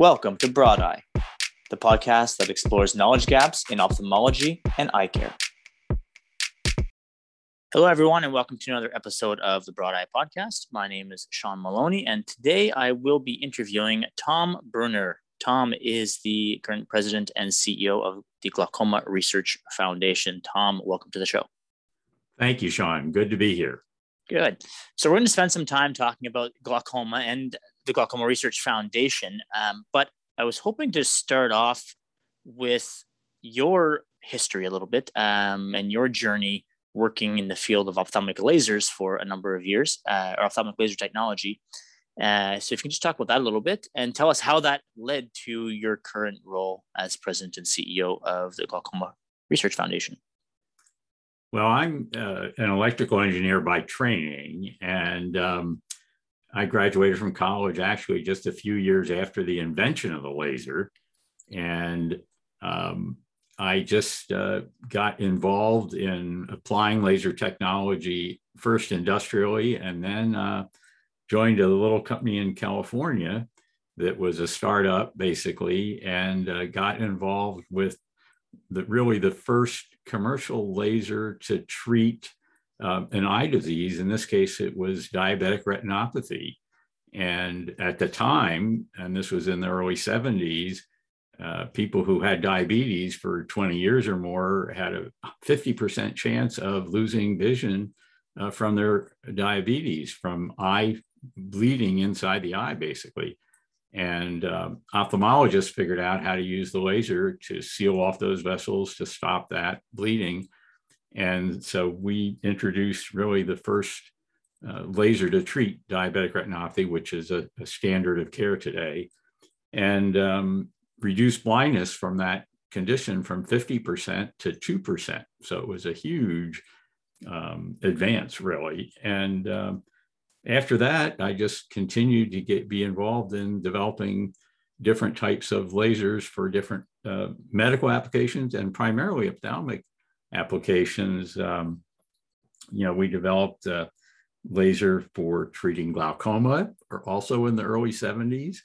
Welcome to Broad Eye, the podcast that explores knowledge gaps in ophthalmology and eye care. Hello, everyone, and welcome to another episode of the Broad Eye Podcast. My name is Sean Maloney, and today I will be interviewing Tom Brunner. Tom is the current president and CEO of the Glaucoma Research Foundation. Tom, welcome to the show. Thank you, Sean. Good to be here. Good. So we're going to spend some time talking about glaucoma and the Glaucoma Research Foundation. Um, but I was hoping to start off with your history a little bit um, and your journey working in the field of ophthalmic lasers for a number of years, uh, or ophthalmic laser technology. Uh, so if you can just talk about that a little bit and tell us how that led to your current role as president and CEO of the Glaucoma Research Foundation. Well, I'm uh, an electrical engineer by training, and um, I graduated from college actually just a few years after the invention of the laser. And um, I just uh, got involved in applying laser technology first industrially and then uh, joined a little company in California that was a startup basically and uh, got involved with the really the first commercial laser to treat uh, an eye disease. In this case, it was diabetic retinopathy. And at the time, and this was in the early 70s, uh, people who had diabetes for 20 years or more had a 50% chance of losing vision uh, from their diabetes, from eye bleeding inside the eye, basically. And um, ophthalmologists figured out how to use the laser to seal off those vessels to stop that bleeding. And so we introduced really the first uh, laser to treat diabetic retinopathy, which is a, a standard of care today, and um, reduce blindness from that condition from 50% to 2%. So it was a huge um, advance, really. And um, after that, I just continued to get be involved in developing different types of lasers for different uh, medical applications and primarily ophthalmic applications. Um, you know, we developed a laser for treating glaucoma, or also in the early 70s.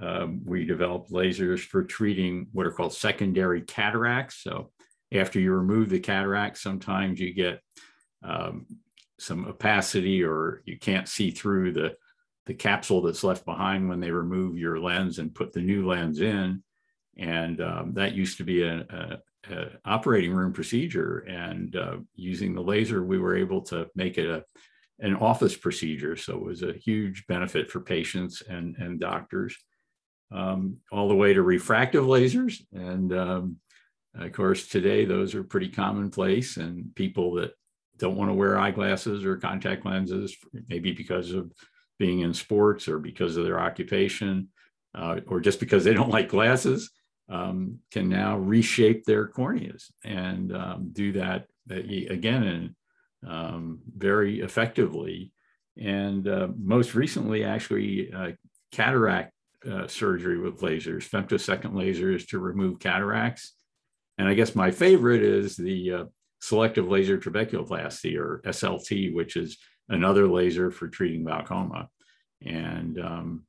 Um, we developed lasers for treating what are called secondary cataracts. So after you remove the cataract, sometimes you get um, some opacity or you can't see through the, the capsule that's left behind when they remove your lens and put the new lens in. And um, that used to be an operating room procedure. And uh, using the laser, we were able to make it a, an office procedure. So it was a huge benefit for patients and, and doctors. Um, all the way to refractive lasers. And um, of course, today those are pretty commonplace, and people that don't want to wear eyeglasses or contact lenses, maybe because of being in sports or because of their occupation, uh, or just because they don't like glasses, um, can now reshape their corneas and um, do that again um, very effectively. And uh, most recently, actually, uh, cataract uh, surgery with lasers, femtosecond lasers to remove cataracts. And I guess my favorite is the uh, selective laser trabeculoplasty or SLT, which is another laser for treating glaucoma. And um,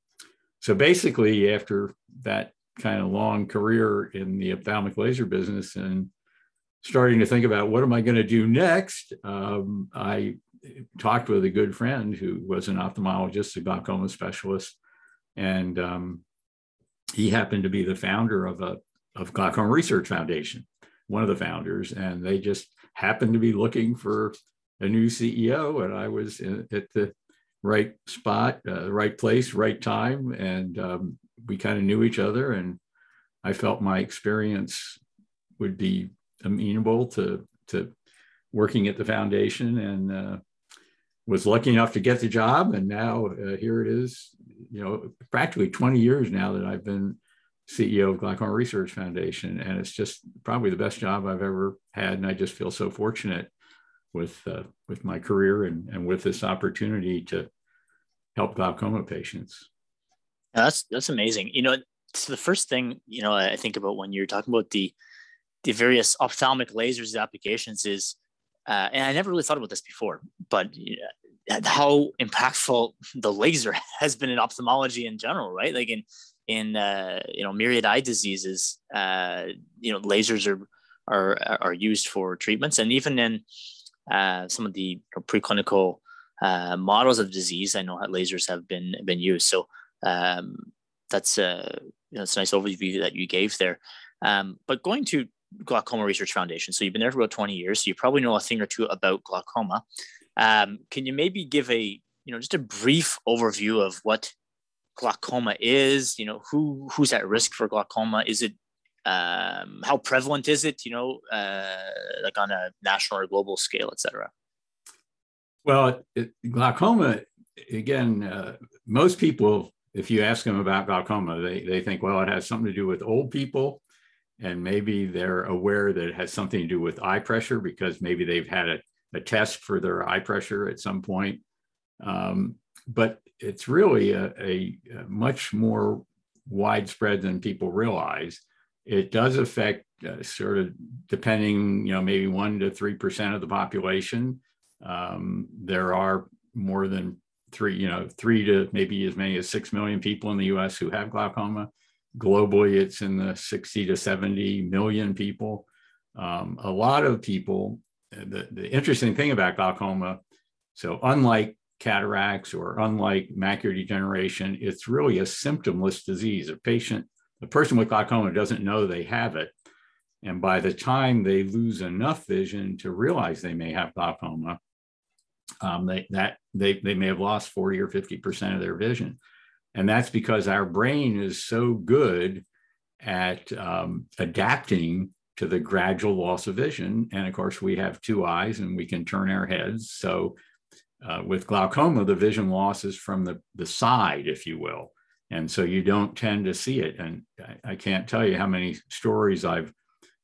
so basically, after that kind of long career in the ophthalmic laser business and starting to think about what am I going to do next, um, I talked with a good friend who was an ophthalmologist, a glaucoma specialist, and um, he happened to be the founder of a of Glaucoma Research Foundation, one of the founders, and they just happened to be looking for a new CEO, and I was in, at the right spot, uh, right place, right time, and um, we kind of knew each other. And I felt my experience would be amenable to to working at the foundation, and uh, was lucky enough to get the job. And now uh, here it is, you know, practically 20 years now that I've been CEO of Glaucoma Research Foundation, and it's just probably the best job I've ever had. And I just feel so fortunate with uh, with my career and, and with this opportunity to help glaucoma patients. That's that's amazing. You know, so the first thing you know I think about when you're talking about the the various ophthalmic lasers applications is, uh, and I never really thought about this before, but how impactful the laser has been in ophthalmology in general, right? Like in in uh, you know myriad eye diseases, uh, you know lasers are are are used for treatments, and even in uh, some of the preclinical uh, models of disease, I know lasers have been been used. So um, that's a you know, it's a nice overview that you gave there. Um, but going to Glaucoma Research Foundation, so you've been there for about 20 years, so you probably know a thing or two about glaucoma. Um, can you maybe give a you know just a brief overview of what glaucoma is? You know who who's at risk for glaucoma? Is it um, how prevalent is it? You know, uh, like on a national or global scale, et cetera. Well, it, glaucoma again. Uh, most people if you ask them about glaucoma, they, they think, well, it has something to do with old people. And maybe they're aware that it has something to do with eye pressure because maybe they've had a, a test for their eye pressure at some point. Um, but it's really a, a, a, much more widespread than people realize. It does affect uh, sort of depending, you know, maybe one to 3% of the population. Um, there are more than three, you know, three to maybe as many as six million people in the US who have glaucoma. Globally, it's in the 60 to 70 million people. Um, a lot of people, the, the interesting thing about glaucoma, so unlike cataracts or unlike macular degeneration, it's really a symptomless disease. A patient, a person with glaucoma doesn't know they have it. And by the time they lose enough vision to realize they may have glaucoma, um, they, that they, they may have lost 40 or 50% of their vision. And that's because our brain is so good at um, adapting to the gradual loss of vision. And of course, we have two eyes and we can turn our heads. So uh, with glaucoma, the vision loss is from the, the side, if you will. And so you don't tend to see it. And I, I can't tell you how many stories I've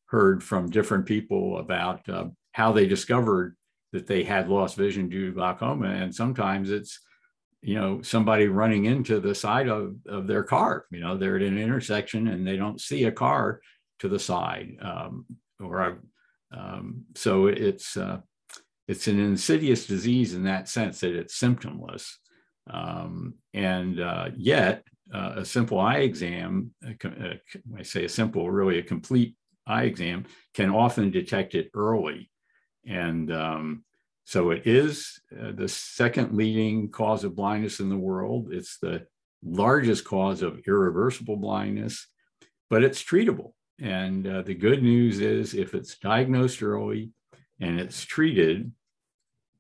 heard from different people about uh, how they discovered that they had lost vision due to glaucoma. And sometimes it's, you know, somebody running into the side of, of their car. You know, they're at an intersection and they don't see a car to the side. Um, or um, so it's uh, it's an insidious disease in that sense that it's symptomless. Um, and uh, yet, uh, a simple eye exam, I say a simple, really a complete eye exam, can often detect it early and um, so it is uh, the second leading cause of blindness in the world. It's the largest cause of irreversible blindness, but it's treatable. And uh, the good news is if it's diagnosed early and it's treated,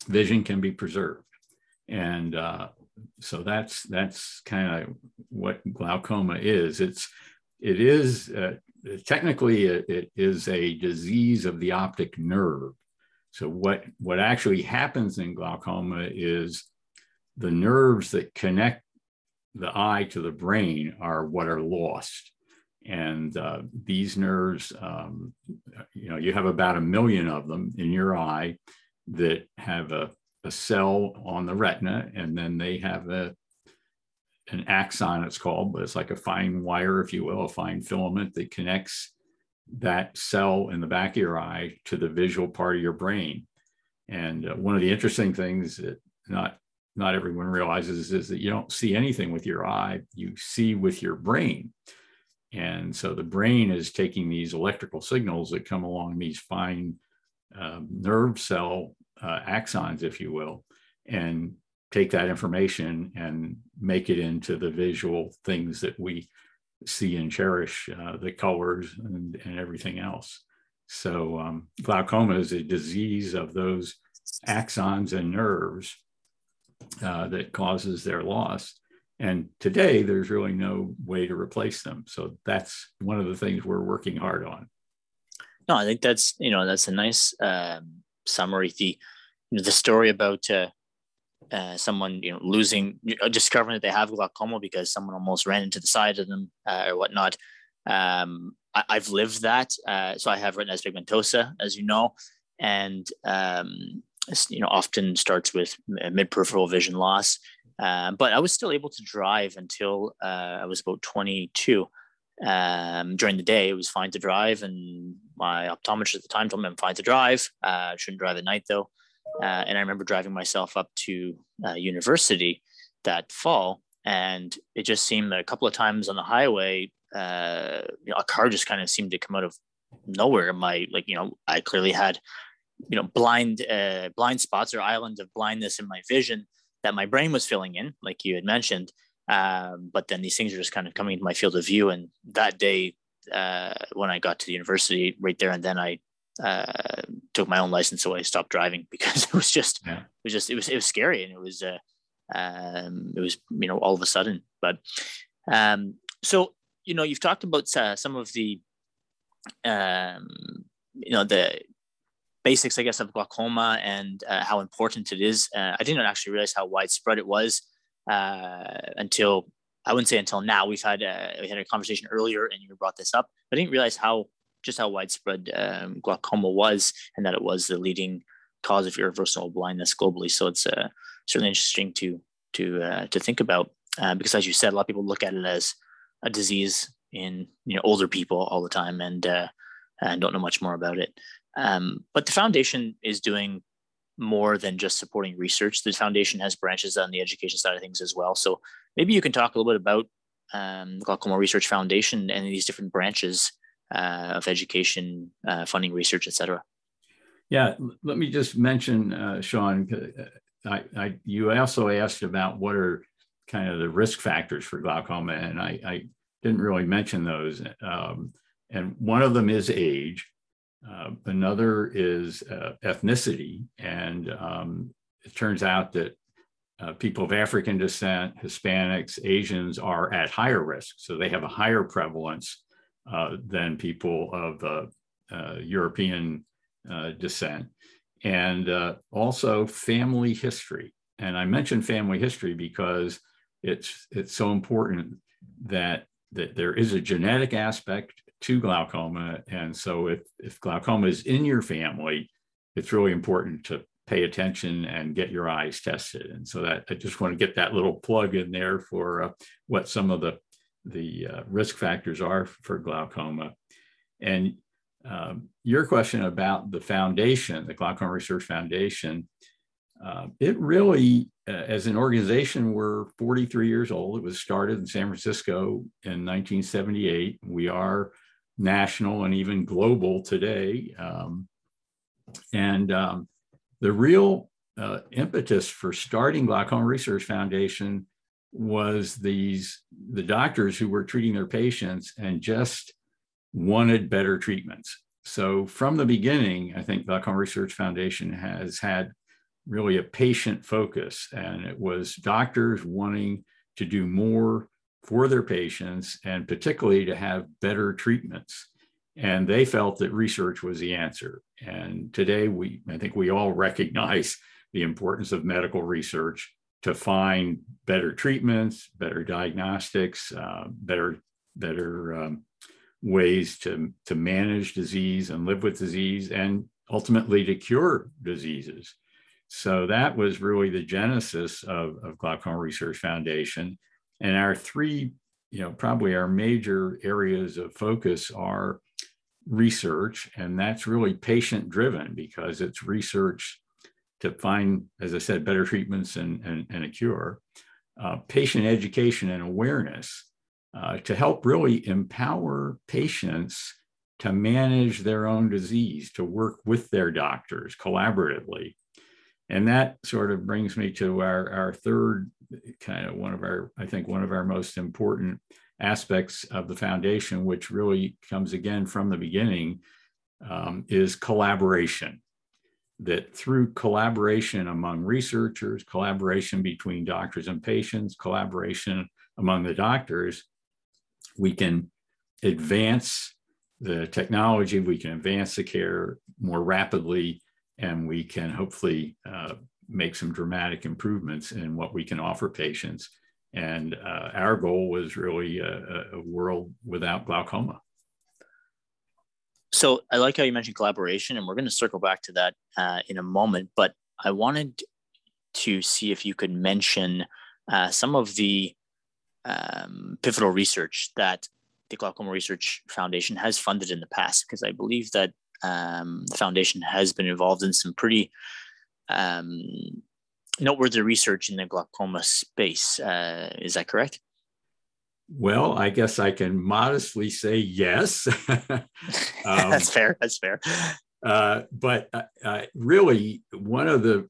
vision can be preserved. And uh, so that's that's kind of what glaucoma is. It's it is uh, technically it, it is a disease of the optic nerve so what, what actually happens in glaucoma is the nerves that connect the eye to the brain are what are lost. And uh, these nerves, um, you know, you have about a million of them in your eye that have a, a cell on the retina, and then they have a an axon, it's called, but it's like a fine wire, if you will, a fine filament that connects that cell in the back of your eye to the visual part of your brain. And uh, one of the interesting things that not not everyone realizes is that you don't see anything with your eye, you see with your brain. And so the brain is taking these electrical signals that come along these fine um, nerve cell uh, axons, if you will, and take that information and make it into the visual things that we see and cherish uh, the colors and, and everything else. So um, glaucoma is a disease of those axons and nerves uh, that causes their loss. And today, there's really no way to replace them. So that's one of the things we're working hard on. No, I think that's you know that's a nice um, summary. The you know, the story about uh, uh, someone you know losing uh, discovering that they have glaucoma because someone almost ran into the side of them uh, or whatnot. Um, I, have lived that uh, so i have retinitis pigmentosa as you know and um, you know often starts with mid peripheral vision loss. Uh, but i was still able to drive until uh, i was about 22 um, during the day it was fine to drive and my optometrist at the time told me i'm fine to drive. Shouldn't drive at night though uh, and I remember driving myself up to uh, university that fall and it just seemed that a couple of times on the highway, uh, you know, a car just kind of seemed to come out of nowhere. My like, you know, I clearly had, you know, blind uh, blind spots or islands of blindness in my vision that my brain was filling in, like you had mentioned. Um, but then these things are just kind of coming into my field of view. And that day, uh, when I got to the university, right there and then, I uh, took my own license, away, stopped driving because it was just, yeah. it was just, it was, it was scary, and it was, uh, um, it was, you know, all of a sudden. But um, so, you know, you've talked about uh, some of the, um, you know, the basics, I guess, of glaucoma and uh, how important it is. Uh, I didn't actually realize how widespread it was uh, until I wouldn't say until now. We've had uh, we had a conversation earlier, and you brought this up. I didn't realize how just how widespread um, glaucoma was, and that it was the leading cause of irreversible blindness globally. So it's uh, certainly interesting to to uh, to think about uh, because, as you said, a lot of people look at it as a disease in you know older people all the time and uh, and don't know much more about it. Um, but the foundation is doing more than just supporting research. The foundation has branches on the education side of things as well. So maybe you can talk a little bit about um, Glaucoma Research Foundation and these different branches uh, of education, uh, funding research, et cetera. Yeah, let me just mention, uh, Sean, uh, I, I, you also asked about what are kind of the risk factors for glaucoma, and I, I didn't really mention those. Um, and one of them is age. Uh, another is uh, ethnicity. And um, it turns out that uh, people of African descent, Hispanics, Asians are at higher risk. So they have a higher prevalence uh, than people of uh, European descent. And also family history. And I mentioned family history because it's, it's so important that, that there is a genetic aspect to glaucoma. And so if, if glaucoma is in your family, it's really important to pay attention and get your eyes tested. And so that I just want to get that little plug in there for uh, what some of the, the uh, risk factors are for glaucoma. And um, your question about the foundation, the Glaucoma Research Foundation, uh, it really, uh, as an organization, we're 43 years old. It was started in San Francisco in 1978. We are national and even global today. Um, and um, the real uh, impetus for starting Glaucoma Research Foundation was these the doctors who were treating their patients and just wanted better treatments. So from the beginning, I think Glaucoma Research Foundation has had really a patient focus, and it was doctors wanting to do more for their patients and particularly to have better treatments. And they felt that research was the answer. And today, we, I think we all recognize the importance of medical research to find better treatments, better diagnostics, uh, better, better um, ways to, to manage disease and live with disease, and ultimately to cure diseases. So that was really the genesis of, of Glaucoma Research Foundation. And our three, you know, probably our major areas of focus are research, and that's really patient driven because it's research to find, as I said, better treatments and, and, and a cure. Uh, patient education and awareness uh, to help really empower patients to manage their own disease, to work with their doctors collaboratively. And that sort of brings me to our, our third kind of one of our, I think, one of our most important aspects of the foundation, which really comes again from the beginning, um, is collaboration. That through collaboration among researchers, collaboration between doctors and patients, collaboration among the doctors, we can advance the technology, we can advance the care more rapidly, and we can hopefully uh, make some dramatic improvements in what we can offer patients. And uh, our goal was really a, a, world without glaucoma. So I like how you mentioned collaboration, and we're going to circle back to that uh, in a moment. But I wanted to see if you could mention uh, some of the um, pivotal research that the Glaucoma Research Foundation has funded in the past, because I believe that um, the foundation has been involved in some pretty um, noteworthy research in the glaucoma space. Uh, is that correct? Well, I guess I can modestly say yes. um, That's fair. That's fair. Uh, but uh, uh, really, one of the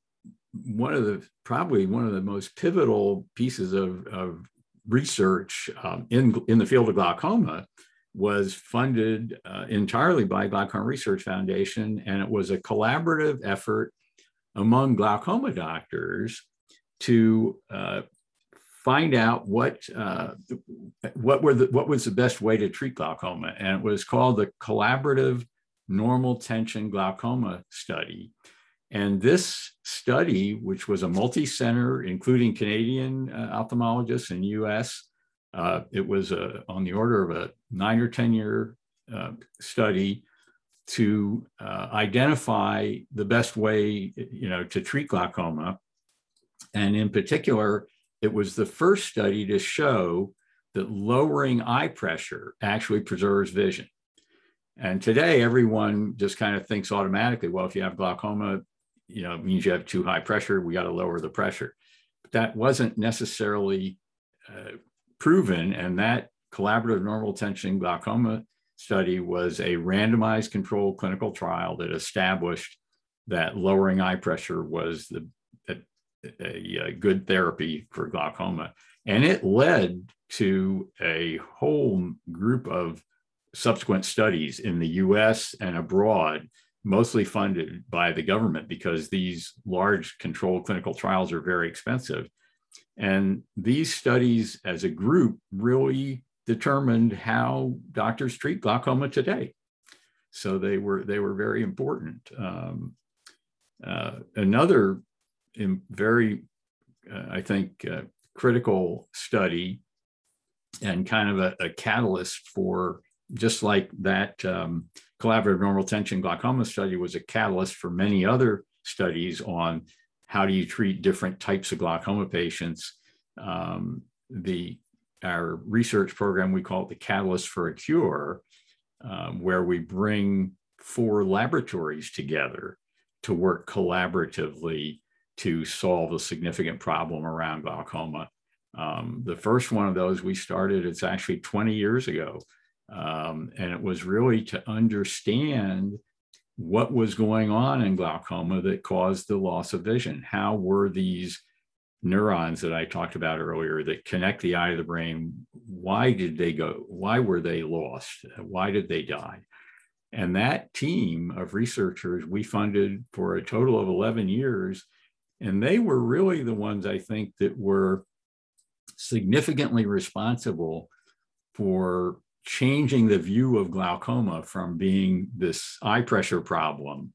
one of the probably one of the most pivotal pieces of, of research um, in in the field of glaucoma was funded uh, entirely by Glaucoma Research Foundation, and it was a collaborative effort among glaucoma doctors to uh, find out what uh, what were the, what was the best way to treat glaucoma, and it was called the Collaborative Normal Tension Glaucoma Study. And this study, which was a multi-center, including Canadian uh, ophthalmologists and U.S., uh, it was a, on the order of a nine or ten year uh, study to uh, identify the best way, you know, to treat glaucoma. And in particular, it was the first study to show that lowering eye pressure actually preserves vision. And today, everyone just kind of thinks automatically, well, if you have glaucoma, you know, it means you have too high pressure. We got to lower the pressure. But that wasn't necessarily uh, proven. And that collaborative normal tension glaucoma study was a randomized controlled clinical trial that established that lowering eye pressure was the a, a, good therapy for glaucoma. And it led to a whole group of subsequent studies in the US and abroad, mostly funded by the government because these large controlled clinical trials are very expensive. And these studies as a group really determined how doctors treat glaucoma today. So they were they were very important. Um, uh, another very, uh, I think, uh, critical study and kind of a, a, catalyst for just like that um, collaborative normal tension glaucoma study was a catalyst for many other studies on how do you treat different types of glaucoma patients. Um, the our research program, we call it the Catalyst for a Cure, um, where we bring four laboratories together to work collaboratively to solve a significant problem around glaucoma. Um, the first one of those we started, it's actually 20 years ago. Um, and it was really to understand what was going on in glaucoma that caused the loss of vision. How were these neurons that I talked about earlier that connect the eye to the brain, why did they go? Why were they lost? Why did they die? And that team of researchers we funded for a total of 11 years. And they were really the ones I think that were significantly responsible for changing the view of glaucoma from being this eye pressure problem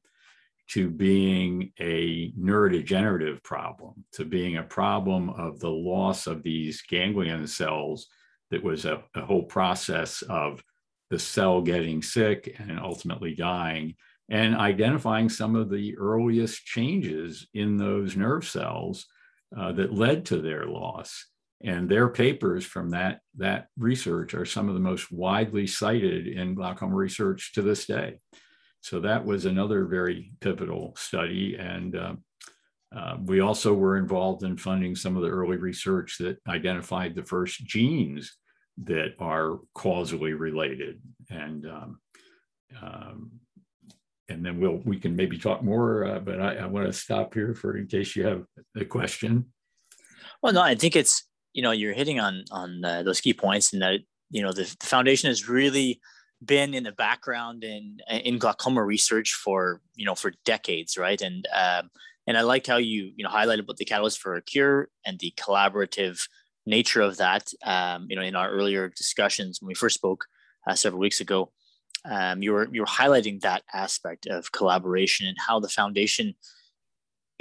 to being a neurodegenerative problem, to being a problem of the loss of these ganglion cells that was a, a whole process of the cell getting sick and ultimately dying, and identifying some of the earliest changes in those nerve cells uh, that led to their loss. And their papers from that, that research are some of the most widely cited in glaucoma research to this day. So that was another very pivotal study. And uh, uh, we also were involved in funding some of the early research that identified the first genes that are causally related. And um, um, and then we'll we can maybe talk more, uh, but I, I want to stop here for in case you have a question. Well, no, I think it's you know you're hitting on on uh, those key points, and that you know the, foundation is really been in the background in in glaucoma research for you know for decades, right? And um, and I liked how you you know highlighted about the catalyst for a cure and the collaborative nature of that. Um, you know, in our earlier discussions when we first spoke uh, several weeks ago, um, you were you were highlighting that aspect of collaboration and how the foundation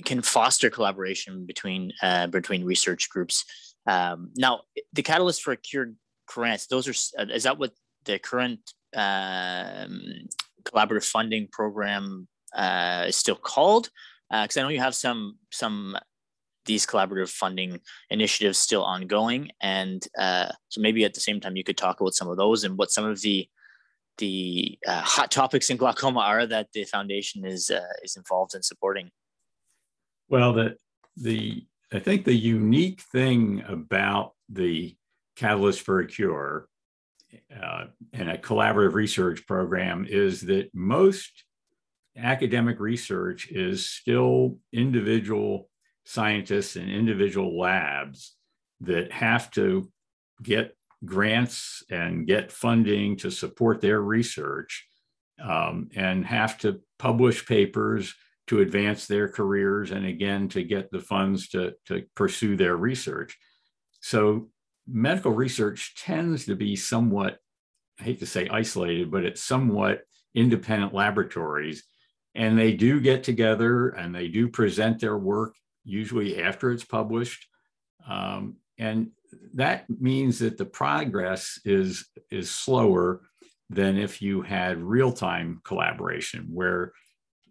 can foster collaboration between uh, between research groups. Um, now, the catalyst for a cure grants; those are is that what the current um, collaborative funding program uh, is still called? Because uh, I know you have some some these collaborative funding initiatives still ongoing, and uh, so maybe at the same time you could talk about some of those and what some of the the uh, hot topics in glaucoma are that the foundation is uh, is involved in supporting. Well, the the I think the unique thing about the Catalyst for a Cure uh, and a collaborative research program is that most academic research is still individual scientists and individual labs that have to get grants and get funding to support their research um, and have to publish papers to advance their careers and again to get the funds to, to pursue their research. So medical research tends to be somewhat, I hate to say isolated, but it's somewhat independent laboratories. And they do get together and they do present their work, usually after it's published. Um, and that means that the progress is, is slower than if you had real-time collaboration where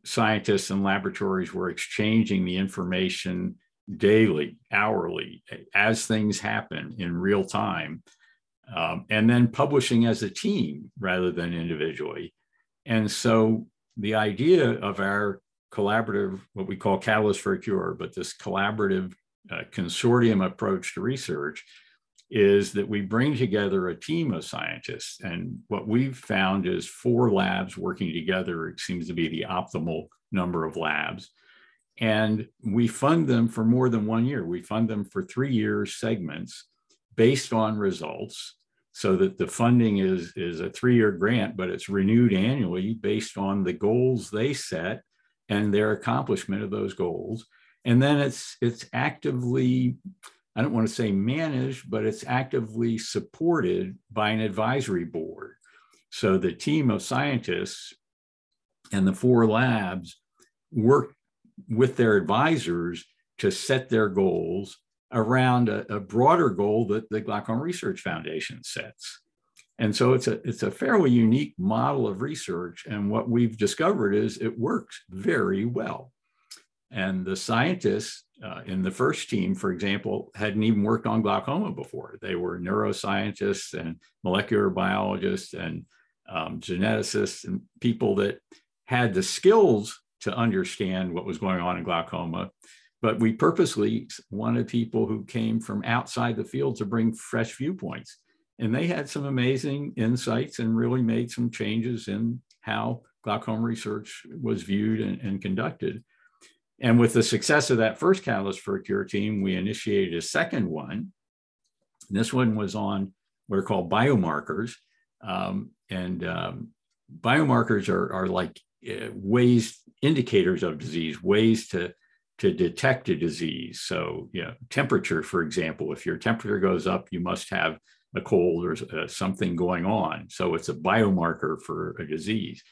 scientists and laboratories were exchanging the information daily, hourly, as things happen in real time, um, and then publishing as a team rather than individually. And so the idea of our collaborative, what we call Catalyst for a Cure, but this collaborative uh, consortium approach to research is that we bring together a team of scientists. And what we've found is four labs working together seems to be the optimal number of labs. And we fund them for more than one year. We fund them for three year segments based on results so that the funding is, is a three year grant, but it's renewed annually based on the goals they set and their accomplishment of those goals. And then it's, it's actively I don't want to say managed, but it's actively supported by an advisory board. So the team of scientists and the four labs work with their advisors to set their goals around a, a, broader goal that the Glaucoma Research Foundation sets. And so it's a, it's a fairly unique model of research. And what we've discovered is it works very well. And the scientists uh, in the first team, for example, hadn't even worked on glaucoma before. They were neuroscientists and molecular biologists and um, geneticists and people that had the skills to understand what was going on in glaucoma. But we purposely wanted people who came from outside the field to bring fresh viewpoints. And they had some amazing insights and really made some changes in how glaucoma research was viewed and, and conducted. And with the success of that first Catalyst for a Cure team, we initiated a second one. This one was on what are called biomarkers. Um, and um, biomarkers are, are like uh, ways, indicators of disease, ways to, to detect a disease. So, you know, temperature, for example, if your temperature goes up, you must have a cold or uh, something going on. So it's a biomarker for a disease.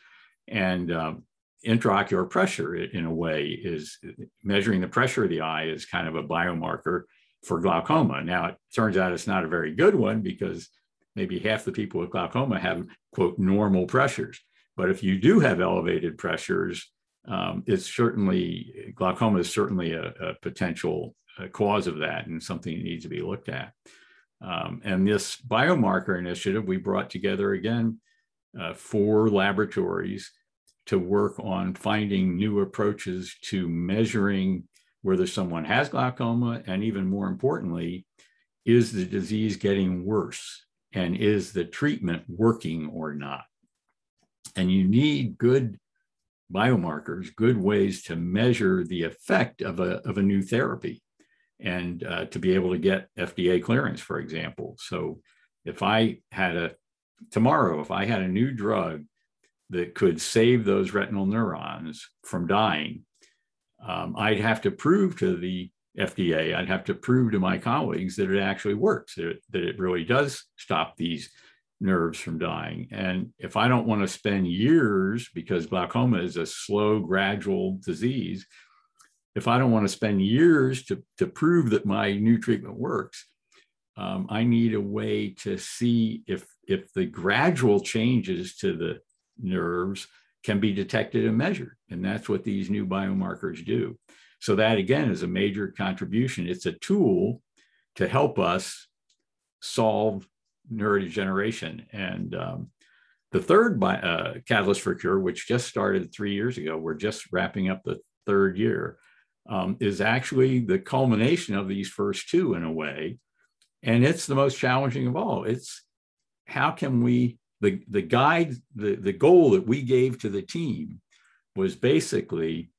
And um, intraocular pressure in a way is measuring the pressure of the eye is kind of a biomarker for glaucoma. Now, it turns out it's not a very good one because maybe half the people with glaucoma have, quote, normal pressures. But if you do have elevated pressures, um, it's certainly, glaucoma is certainly a, a potential uh, cause of that and something that needs to be looked at. Um, and this biomarker initiative, we brought together again uh, four laboratories to work on finding new approaches to measuring whether someone has glaucoma, and even more importantly, is the disease getting worse? And is the treatment working or not? And you need good biomarkers, good ways to measure the effect of a, of a new therapy and uh, to be able to get FDA clearance, for example. So if I had a, tomorrow, if I had a new drug that could save those retinal neurons from dying, um, I'd have to prove to the FDA, I'd have to prove to my colleagues that it actually works, that it, that it really does stop these nerves from dying. And if I don't want to spend years, because glaucoma is a slow, gradual disease, if I don't want to spend years to, to prove that my new treatment works, um, I need a way to see if, if the gradual changes to the nerves can be detected and measured. And that's what these new biomarkers do. So, that again is a major contribution. It's a tool to help us solve neurodegeneration. And um, the third bi- uh, catalyst for cure, which just started three years ago, we're just wrapping up the third year, um, is actually the culmination of these first two in a way. And it's the most challenging of all. It's how can we, the, the guide, the, the goal that we gave to the team was basically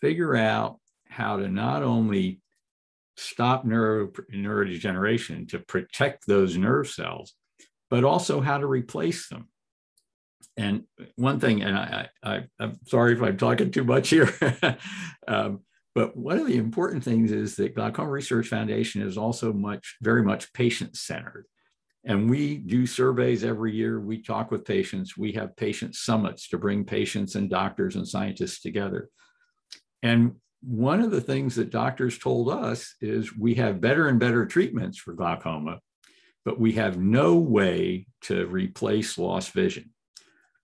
figure out how to not only stop neuro, neurodegeneration to protect those nerve cells, but also how to replace them. And one thing, and I, I, am sorry if I'm talking too much here, um, but one of the important things is that Glaucoma Research Foundation is also much, very much patient centered. And we do surveys every year. We talk with patients. We have patient summits to bring patients and doctors and scientists together. And one of the things that doctors told us is we have better and better treatments for glaucoma, but we have no way to replace lost vision.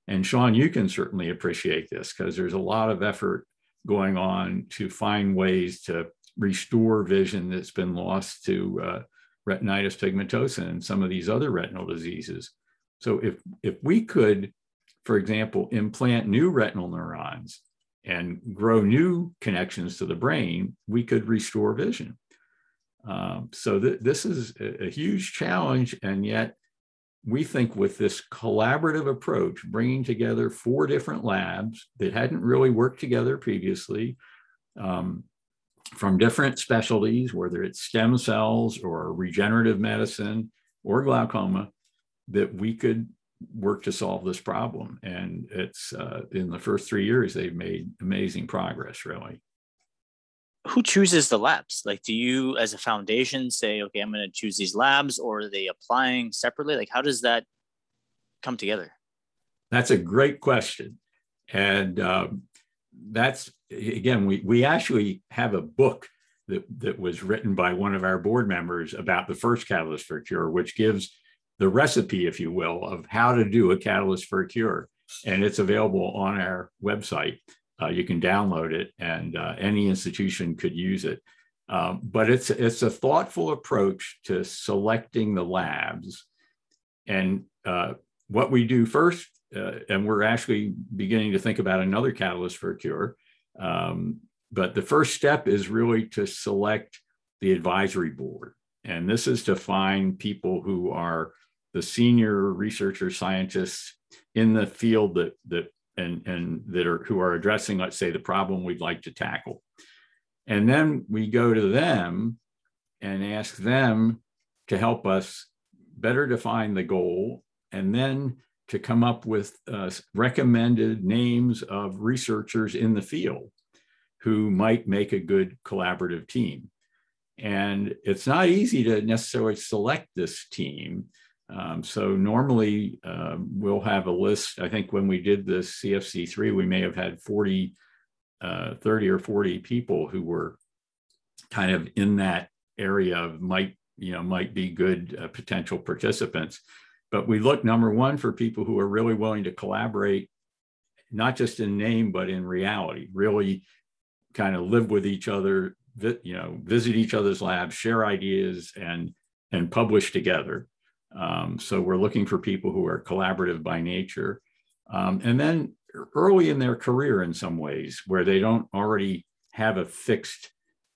And Sean, you can certainly appreciate this because there's a lot of effort going on to find ways to restore vision that's been lost to uh, retinitis pigmentosa and some of these other retinal diseases. So if, if we could, for example, implant new retinal neurons and grow new connections to the brain, we could restore vision. Um, so th- this is a, a, huge challenge, and yet we think with this collaborative approach, bringing together four different labs that hadn't really worked together previously, um, from different specialties, whether it's stem cells or regenerative medicine or glaucoma, that we could work to solve this problem. And it's uh, in the first three years, they've made amazing progress, really. Who chooses the labs? Like, do you, as a foundation, say, okay, I'm going to choose these labs, or are they applying separately? Like, how does that come together? That's a great question. And um, that's, again, we, we actually have a book that, that was written by one of our board members about the first catalyst for cure, which gives the recipe, if you will, of how to do a catalyst for a cure. And it's available on our website. Uh, you can download it, and uh, any institution could use it. Um, but it's it's a thoughtful approach to selecting the labs. And uh, what we do first, uh, and we're actually beginning to think about another catalyst for a cure. Um, but the first step is really to select the advisory board. And this is to find people who are the senior researcher scientists in the field that that and and that are who are addressing let's say the problem we'd like to tackle and then we go to them and ask them to help us better define the goal and then to come up with uh, recommended names of researchers in the field who might make a good collaborative team and it's not easy to necessarily select this team um, so normally um, we'll have a list. I think when we did the CFC3, we may have had 40, uh, 30 or 40 people who were kind of in that area of might, you know, might be good uh, potential participants. But we look number one for people who are really willing to collaborate, not just in name, but in reality, really kind of live with each other, you know, visit each other's labs, share ideas and, and publish together. Um, so we're looking for people who are collaborative by nature. Um, and then early in their career in some ways where they don't already have a fixed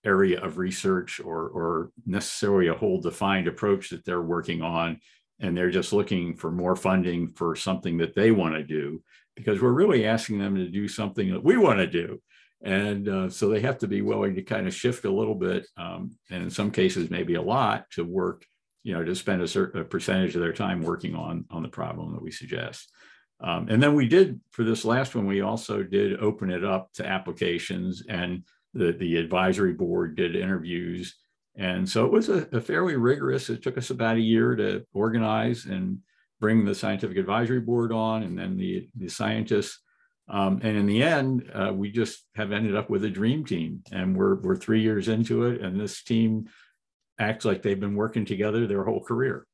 area of research or, or necessarily a whole defined approach that they're working on and they're just looking for more funding for something that they want to do because we're really asking them to do something that we want to do and uh, so they have to be willing to kind of shift a little bit um, and in some cases maybe a lot to work you know, to spend a certain a percentage of their time working on on the problem that we suggest. Um, and then we did for this last one, we also did open it up to applications, and the the advisory board did interviews, and so it was a, a fairly rigorous. It took us about a year to organize and bring the scientific advisory board on, and then the the scientists. Um, and in the end, uh, we just have ended up with a dream team, and we're we're three years into it, and this team acts like they've been working together their whole career.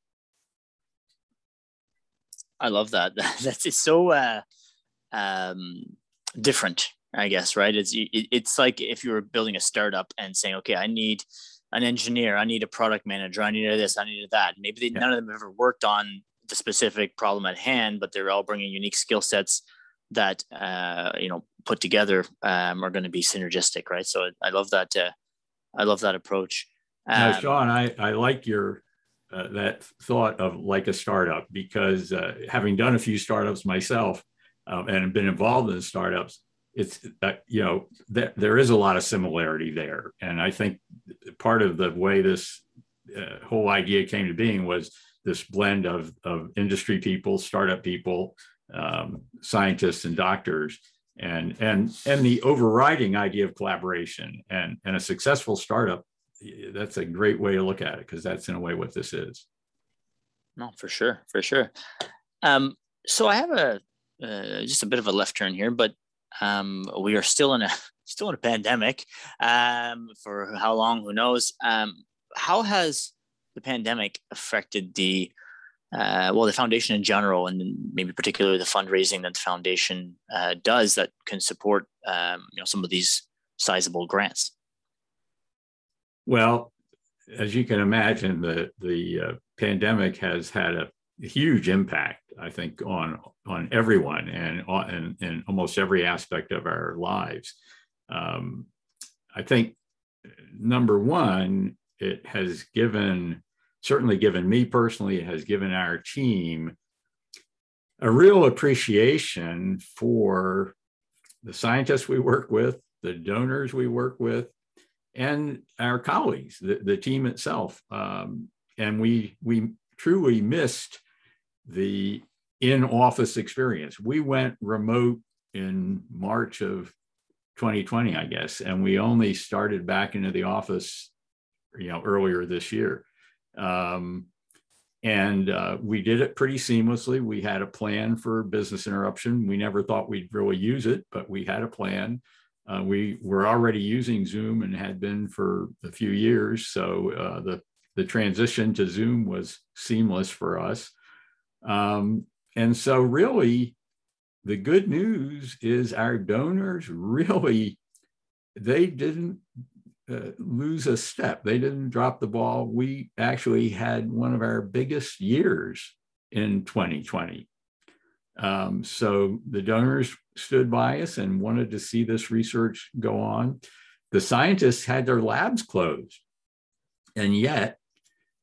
I love that. That's so uh, um, different, I guess. Right? It's it, it's like if you were building a startup and saying, okay, I need an engineer, I need a product manager, I need this, I need that. Maybe they, yeah. none of them ever worked on the specific problem at hand, but they're all bringing unique skill sets that uh, you know put together um, are going to be synergistic, right? So I love that. Uh, I love that approach. Um, now, Sean, I, I like your uh, that thought of like a startup because uh, having done a few startups myself um, and been involved in startups, it's uh, you know th- there is a lot of similarity there, and I think part of the way this uh, whole idea came to being was this blend of of industry people, startup people, um, scientists, and doctors and and and the overriding idea of collaboration. And and a successful startup that's a great way to look at it because that's in a way what this is. No for sure for sure. Um, so i have a uh, just a bit of a left turn here but um, we are still in a still in a pandemic um, for how long who knows um, how has the pandemic affected the uh, well, the foundation in general, and maybe particularly the fundraising that the foundation uh, does that can support um, you know some of these sizable grants. Well, as you can imagine, the the uh, pandemic has had a huge impact, I think, on on everyone and in, almost every aspect of our lives. Um, I think number one, it has given certainly given me personally, it has given our team a real appreciation for the scientists we work with, the donors we work with, and our colleagues, the, the team itself. Um, and we we truly missed the in-office experience. We went remote in March of 2020, I guess, and we only started back into the office, you know, earlier this year. Um, and uh, we did it pretty seamlessly. We had a plan for business interruption. We never thought we'd really use it, but we had a plan. Uh, we were already using Zoom and had been for a few years. So uh, the, the transition to Zoom was seamless for us. Um, and so, really, the good news is our donors really they didn't uh, lose a step. They didn't drop the ball. We actually had one of our biggest years in 2020. Um, so the donors stood by us and wanted to see this research go on. The scientists had their labs closed, and yet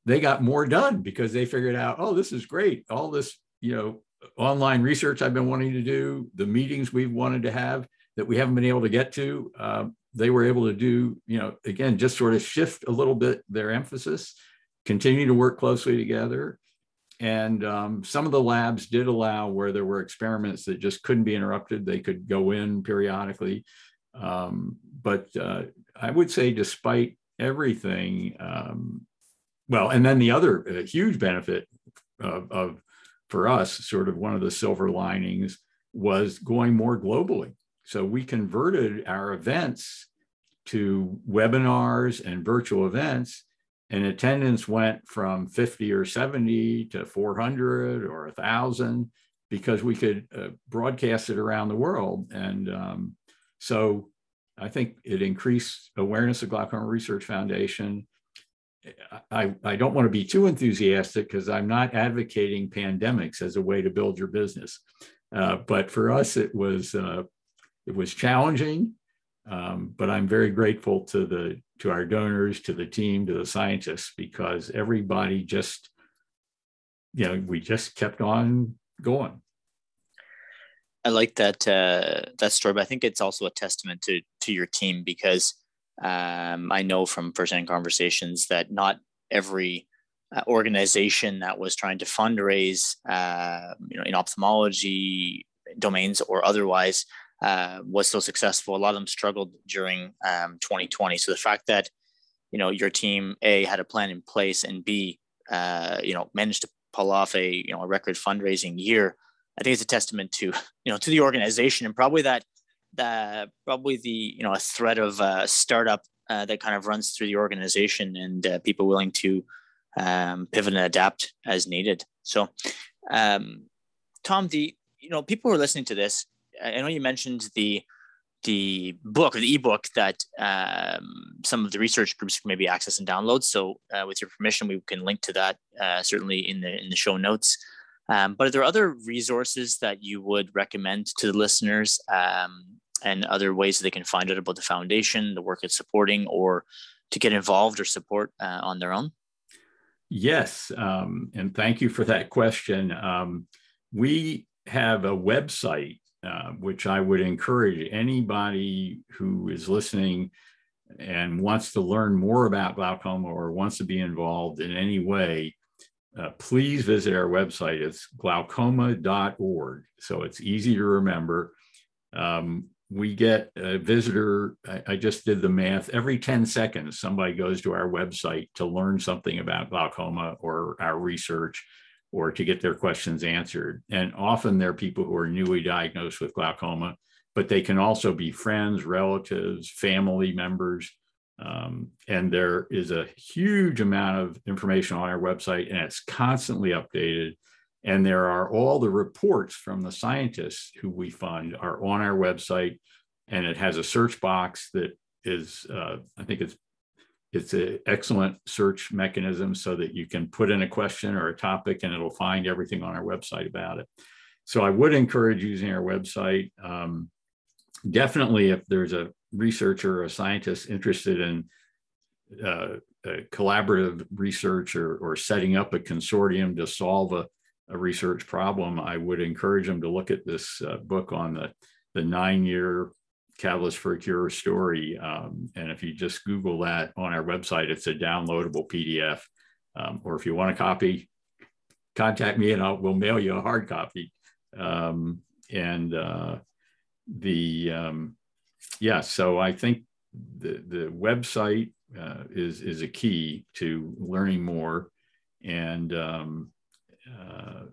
they got more done because they figured out, oh, this is great. All this, you know, online research I've been wanting to do, the meetings we've wanted to have that we haven't been able to get to. Uh, they were able to do, you know, again, just sort of shift a little bit their emphasis, continue to work closely together. And um, some of the labs did allow where there were experiments that just couldn't be interrupted. They could go in periodically. Um, but uh, I would say, despite everything, um, well, and then the other uh, huge benefit of, of, for us, sort of one of the silver linings, was going more globally. So we converted our events to webinars and virtual events, and attendance went from 50 or 70 to 400 or 1,000 because we could uh, broadcast it around the world. And um, so I think it increased awareness of Glaucoma Research Foundation. I, I don't want to be too enthusiastic because I'm not advocating pandemics as a way to build your business. Uh, but for us, it was uh, it was challenging, um, but I'm very grateful to the to our donors, to the team, to the scientists, because everybody just, you know, we just kept on going. I like that uh, that story, but I think it's also a testament to to your team because um, I know from firsthand conversations that not every uh, organization that was trying to fundraise, uh, you know, in ophthalmology domains or otherwise, uh, was so successful. A lot of them struggled during um, 2020. So the fact that you know your team a had a plan in place and b uh, you know managed to pull off a you know a record fundraising year, I think it's a testament to you know to the organization and probably that that probably the you know a thread of uh, startup uh, that kind of runs through the organization and uh, people willing to um, pivot and adapt as needed. So, um, Tom, the you know people who are listening to this I know you mentioned the the book or the ebook that um, some of the research groups can maybe access and download. So, uh, with your permission, we can link to that uh, certainly in the in the show notes. Um, but are there other resources that you would recommend to the listeners? Um, and other ways that they can find out about the foundation, the work it's supporting, or to get involved or support uh, on their own? Yes, um, and thank you for that question. Um, we have a website uh, which I would encourage anybody who is listening and wants to learn more about glaucoma or wants to be involved in any way, uh, please visit our website. It's glaucoma.org. So it's easy to remember. Um, we get a visitor, I, I, just did the math, every 10 seconds, somebody goes to our website to learn something about glaucoma or our research or to get their questions answered. And often they're people who are newly diagnosed with glaucoma, but they can also be friends, relatives, family members. Um, and there is a huge amount of information on our website, and it's constantly updated. And there are all the reports from the scientists who we fund are on our website, and it has a search box that is, uh, I think it's it's an excellent search mechanism so that you can put in a question or a topic and it'll find everything on our website about it. So I would encourage using our website. Um, definitely, if there's a researcher or a scientist interested in uh, collaborative research or, or, setting up a consortium to solve a, a, research problem, I would encourage them to look at this uh, book on the, the nine year Catalyst for a Cure story. Um, and if you just Google that on our website, it's a downloadable PDF. Um, or if you want a copy, contact me and I'll, we'll mail you a hard copy. Um, and uh, the, um, yeah, so I think the, the website uh, is, is a key to learning more. And um, uh,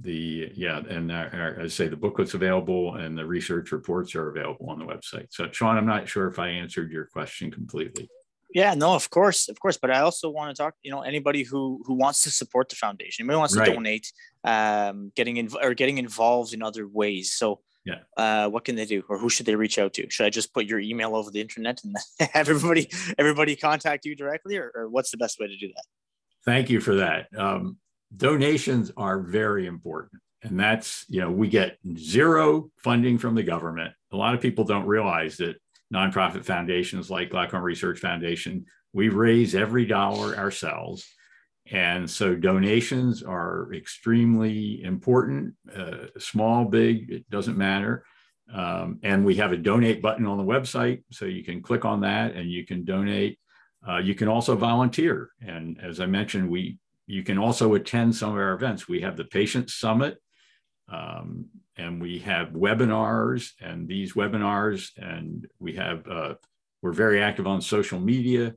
the yeah, and our, I say the booklet's available and the research reports are available on the website. So, Sean, I'm not sure if I answered your question completely. Yeah, no, of course, of course. But I also want to talk. You know, anybody who who wants to support the foundation, anybody wants to right. donate, um, getting in or getting involved in other ways. So, yeah, uh, what can they do, or who should they reach out to? Should I just put your email over the internet and have everybody everybody contact you directly, or, or what's the best way to do that? Thank you for that. Um, donations are very important. And that's, you know, we get zero funding from the government. A lot of people don't realize that nonprofit foundations like Glaucoma Research Foundation, we raise every dollar ourselves. And so donations are extremely important, uh, small, big, it doesn't matter. Um, and we have a donate button on the website. So you can click on that and you can donate. Uh, you can also volunteer. And as I mentioned, we you can also attend some of our events. We have the Patient Summit, um, and we have webinars, and these webinars, and we have uh, we're very active on social media.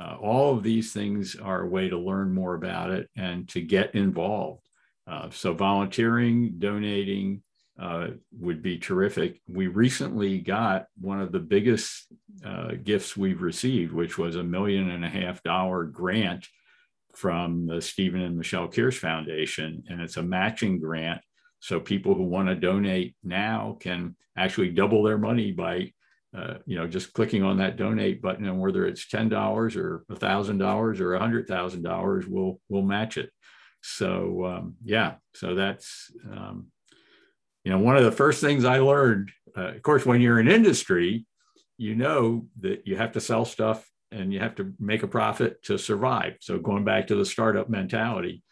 Uh, all of these things are a way to learn more about it and to get involved. Uh, so volunteering, donating uh, would be terrific. We recently got one of the biggest uh, gifts we've received, which was a million and a half dollar grant from the Stephen and Michelle Kearse Foundation, and it's a matching grant. So people who want to donate now can actually double their money by, uh, you know, just clicking on that donate button, and whether it's ten dollars or a thousand dollars or a hundred thousand dollars, we'll we'll match it. So um, yeah, so that's um, you know one of the first things I learned. Uh, of course, when you're in industry, you know that you have to sell stuff and you have to make a profit to survive. So going back to the startup mentality.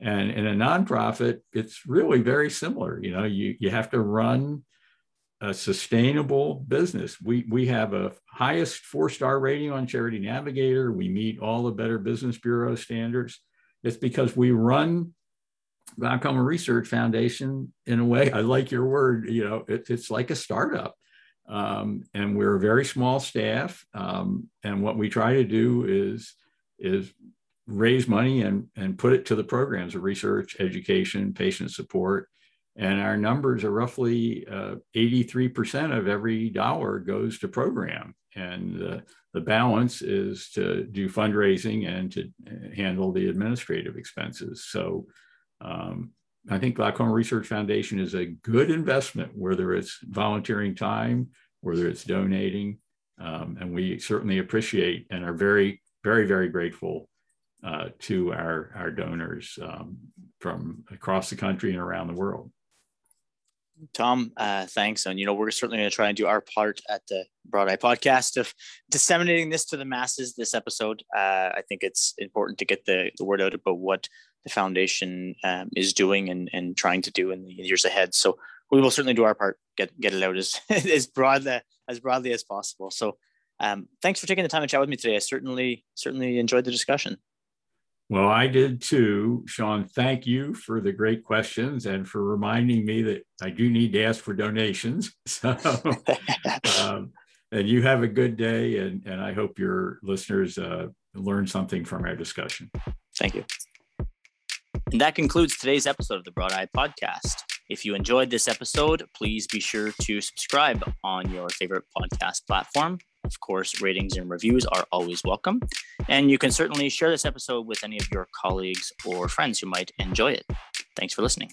And in a nonprofit, it's really very similar. You know, you, you have to run a sustainable business. We, we have a highest four-star rating on Charity Navigator. We meet all the Better Business Bureau standards. It's because we run Glaucoma Research Foundation in a way, I like your word, you know, it, it's like a startup. Um, and we're a very small staff. Um, and what we try to do is, is raise money and, and put it to the programs of research, education, patient support. And our numbers are roughly uh, 83% of every dollar goes to program. And uh, the balance is to do fundraising and to handle the administrative expenses. So um, I think Glaucoma Research Foundation is a good investment, whether it's volunteering time, whether it's donating. Um, and we certainly appreciate and are very, very, very grateful uh, to our, our donors um, from across the country and around the world. Tom, uh, thanks. And, you know, we're certainly going to try and do our part at the Broad Eye podcast of disseminating this to the masses this episode. Uh, I think it's important to get the, the word out about what the foundation um, is doing and, and trying to do in the years ahead. So we will certainly do our part, get, get it out as, as broadly, as broadly as possible. So um, thanks for taking the time to chat with me today. I certainly, certainly enjoyed the discussion. Well, I did too. Sean, thank you for the great questions and for reminding me that I do need to ask for donations. So, um, and you have a good day, and, and I hope your listeners uh, learn something from our discussion. Thank you. And that concludes today's episode of the Broad Eye Podcast. If you enjoyed this episode, please be sure to subscribe on your favorite podcast platform. Of course, ratings and reviews are always welcome. And you can certainly share this episode with any of your colleagues or friends who might enjoy it. Thanks for listening.